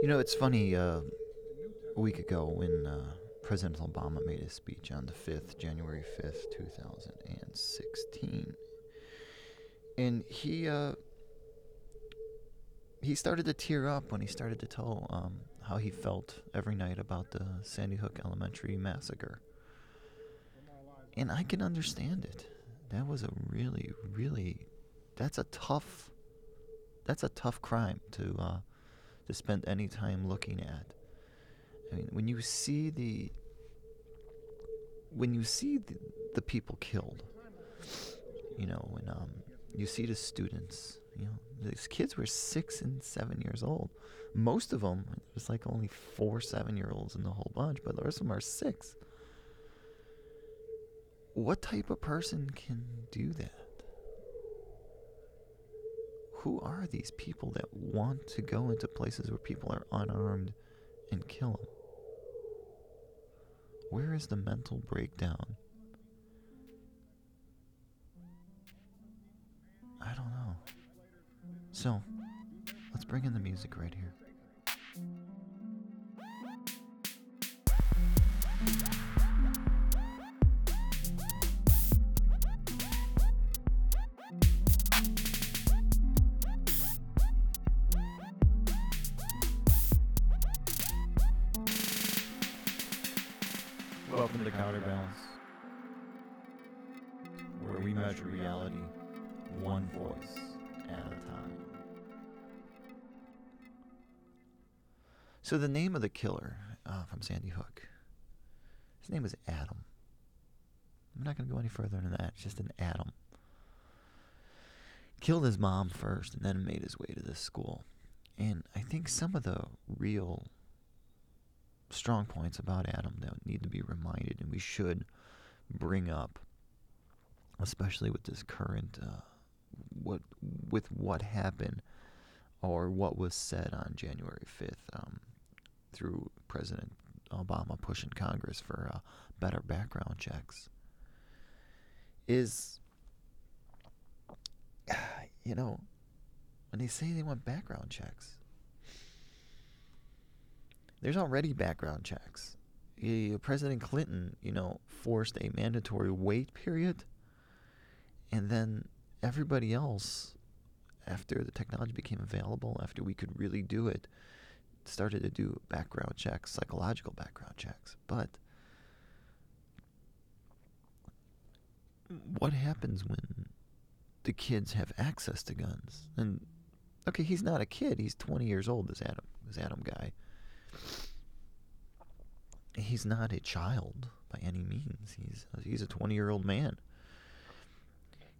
You know, it's funny. Uh, a week ago, when uh, President Obama made his speech on the 5th, January 5th, 2016, and he uh, he started to tear up when he started to tell um, how he felt every night about the Sandy Hook Elementary massacre. And I can understand it. That was a really, really, that's a tough, that's a tough crime to uh, to spend any time looking at. I mean, when you see the when you see the, the people killed, you know, when um, you see the students, you know, these kids were six and seven years old. Most of them, there's like only four seven year olds in the whole bunch, but the rest of them are six. What type of person can do that? Who are these people that want to go into places where people are unarmed and kill them? Where is the mental breakdown? I don't know. So, let's bring in the music right here. Welcome to Counterbalance, where we measure reality one voice at a time. So, the name of the killer uh, from Sandy Hook, his name was Adam. I'm not going to go any further than that, it's just an Adam. Killed his mom first and then made his way to this school. And I think some of the real strong points about Adam that need to be reminded and we should bring up, especially with this current, uh, what with what happened or what was said on January 5th um, through President Obama pushing Congress for uh, better background checks is, you know, when they say they want background checks, there's already background checks. President Clinton, you know, forced a mandatory wait period, and then everybody else, after the technology became available, after we could really do it, started to do background checks, psychological background checks. But what happens when the kids have access to guns? And okay, he's not a kid; he's 20 years old. This Adam, this Adam guy he's not a child by any means. He's he's a 20 year old man.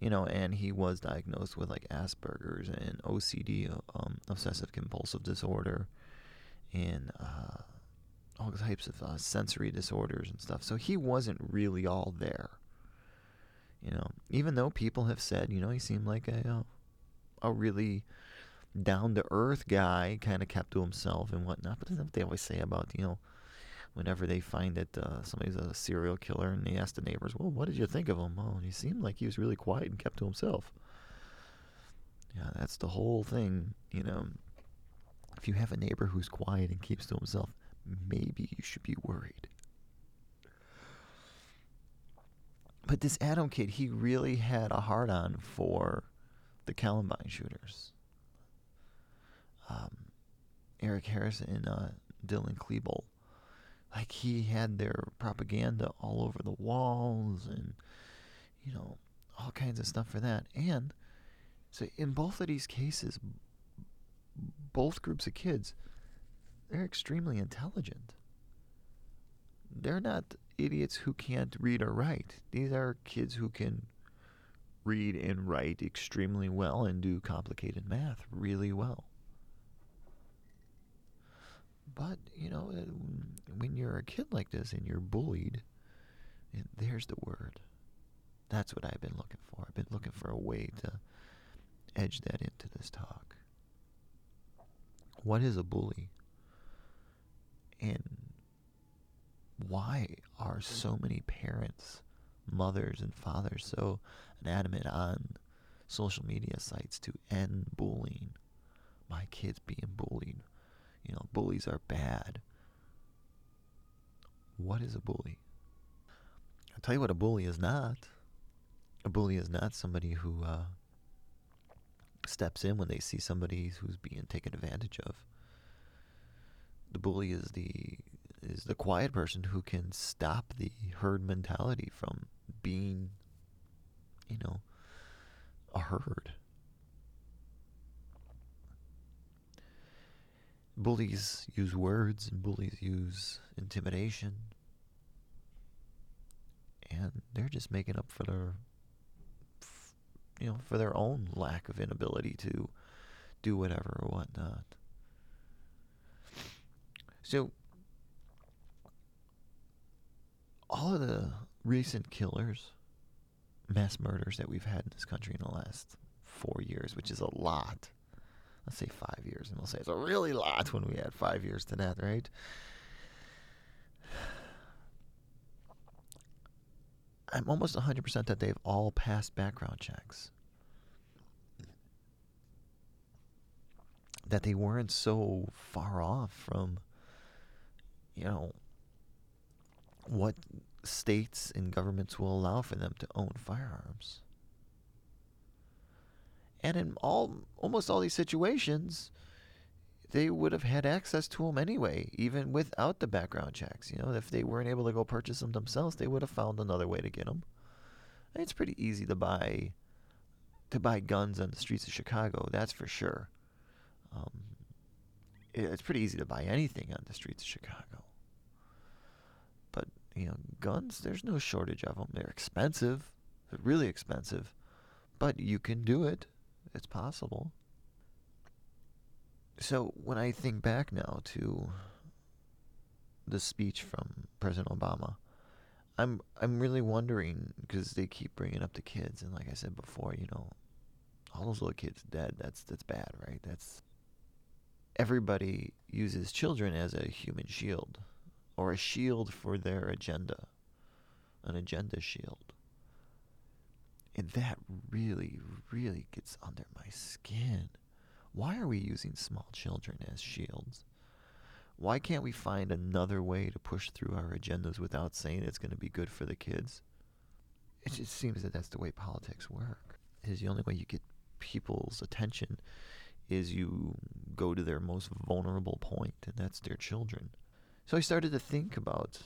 You know, and he was diagnosed with like Asperger's and OCD, um, obsessive compulsive disorder, and uh, all types of uh, sensory disorders and stuff. So he wasn't really all there. You know, even though people have said, you know, he seemed like a uh, a really down to earth guy, kind of kept to himself and whatnot. But that's what they always say about you know whenever they find that uh, somebody's a serial killer and they ask the neighbors, well, what did you think of him? Oh, he seemed like he was really quiet and kept to himself. Yeah, that's the whole thing. You know, if you have a neighbor who's quiet and keeps to himself, maybe you should be worried. But this Adam kid, he really had a hard on for the Columbine shooters. Um, Eric Harrison and uh, Dylan Klebold. Like he had their propaganda all over the walls and you know all kinds of stuff for that. And so in both of these cases both groups of kids they're extremely intelligent. They're not idiots who can't read or write. These are kids who can read and write extremely well and do complicated math really well but, you know, uh, when you're a kid like this and you're bullied, and there's the word. That's what I've been looking for. I've been looking for a way to edge that into this talk. What is a bully? And why are so many parents, mothers, and fathers so adamant on social media sites to end bullying? My kids being bullied bullies are bad. What is a bully? I'll tell you what a bully is not. A bully is not somebody who uh, steps in when they see somebody who's being taken advantage of. The bully is the is the quiet person who can stop the herd mentality from being, you know, a herd. Bullies use words and bullies use intimidation. And they're just making up for their you know, for their own lack of inability to do whatever or whatnot. So all of the recent killers, mass murders that we've had in this country in the last four years, which is a lot. Let's say five years, and we'll say it's a really lot when we add five years to that, right? I'm almost 100% that they've all passed background checks. That they weren't so far off from, you know, what states and governments will allow for them to own firearms. And in all almost all these situations, they would have had access to them anyway, even without the background checks. You know, if they weren't able to go purchase them themselves, they would have found another way to get them. And it's pretty easy to buy to buy guns on the streets of Chicago. That's for sure. Um, it's pretty easy to buy anything on the streets of Chicago But you know, guns, there's no shortage of them. They're expensive, they're really expensive, but you can do it. It's possible. So when I think back now to the speech from President Obama, I'm I'm really wondering because they keep bringing up the kids, and like I said before, you know, all those little kids dead. That's that's bad, right? That's everybody uses children as a human shield or a shield for their agenda, an agenda shield. And that really, really gets under my skin. Why are we using small children as shields? Why can't we find another way to push through our agendas without saying it's going to be good for the kids? It just seems that that's the way politics work. Is the only way you get people's attention is you go to their most vulnerable point, and that's their children. So I started to think about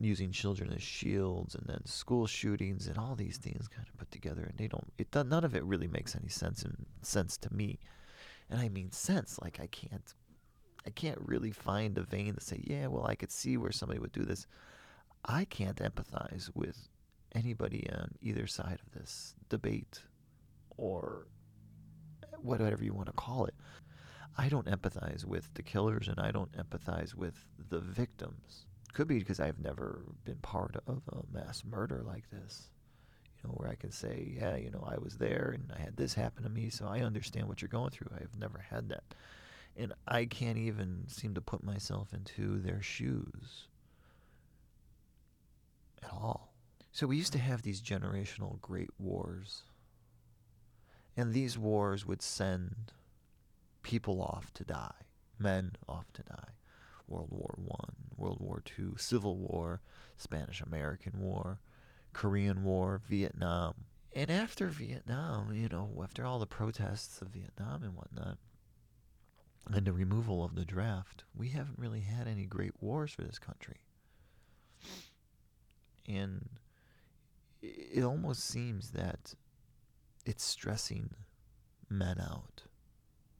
using children as shields and then school shootings and all these things kind of put together and they don't it none of it really makes any sense and sense to me. And i mean sense like i can't i can't really find a vein to say yeah well i could see where somebody would do this. I can't empathize with anybody on either side of this debate or whatever you want to call it. I don't empathize with the killers and I don't empathize with the victims. Could be because I've never been part of a mass murder like this, you know, where I can say, yeah, you know, I was there and I had this happen to me, so I understand what you're going through. I've never had that. And I can't even seem to put myself into their shoes at all. So we used to have these generational great wars. And these wars would send people off to die, men off to die. World War One, World War Two, Civil War, Spanish American War, Korean War, Vietnam. And after Vietnam, you know, after all the protests of Vietnam and whatnot, and the removal of the draft, we haven't really had any great wars for this country. And it almost seems that it's stressing men out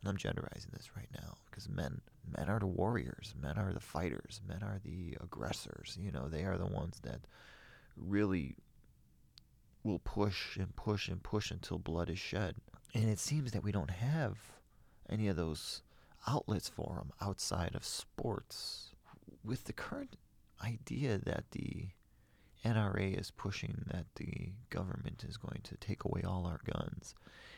and I'm genderizing this right now because men men are the warriors, men are the fighters, men are the aggressors. You know, they are the ones that really will push and push and push until blood is shed. And it seems that we don't have any of those outlets for them outside of sports. With the current idea that the NRA is pushing that the government is going to take away all our guns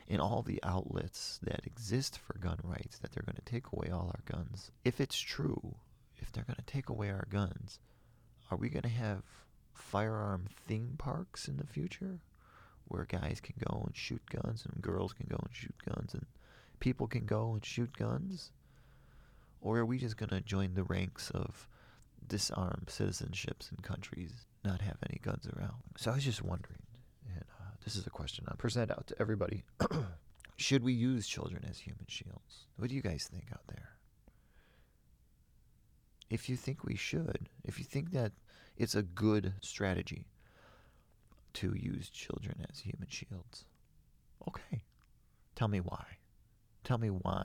And all the outlets that exist for gun rights that they're going to take away all our guns. If it's true, if they're going to take away our guns, are we going to have firearm theme parks in the future where guys can go and shoot guns and girls can go and shoot guns and people can go and shoot guns? Or are we just going to join the ranks of disarmed citizenships in countries not have any guns around? So I was just wondering, and uh, this is a question I present out to everybody. Should we use children as human shields? What do you guys think out there? If you think we should, if you think that it's a good strategy to use children as human shields, okay. Tell me why. Tell me why.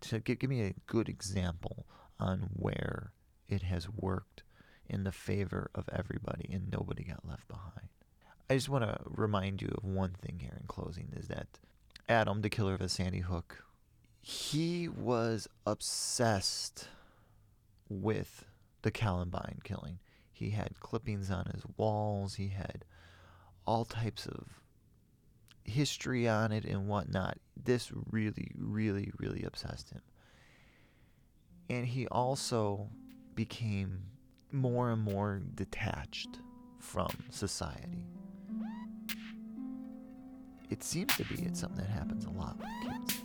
To give, give me a good example on where it has worked in the favor of everybody and nobody got left behind. I just want to remind you of one thing here in closing is that Adam, the killer of a Sandy Hook, he was obsessed with the Columbine killing. He had clippings on his walls, he had all types of history on it and whatnot. This really, really, really obsessed him. And he also became more and more detached from society. It seems to be it's something that happens a lot with kids.